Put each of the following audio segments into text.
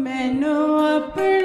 ਮੈਨੂੰ ਆਪਣੇ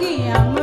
娘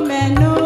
Menos.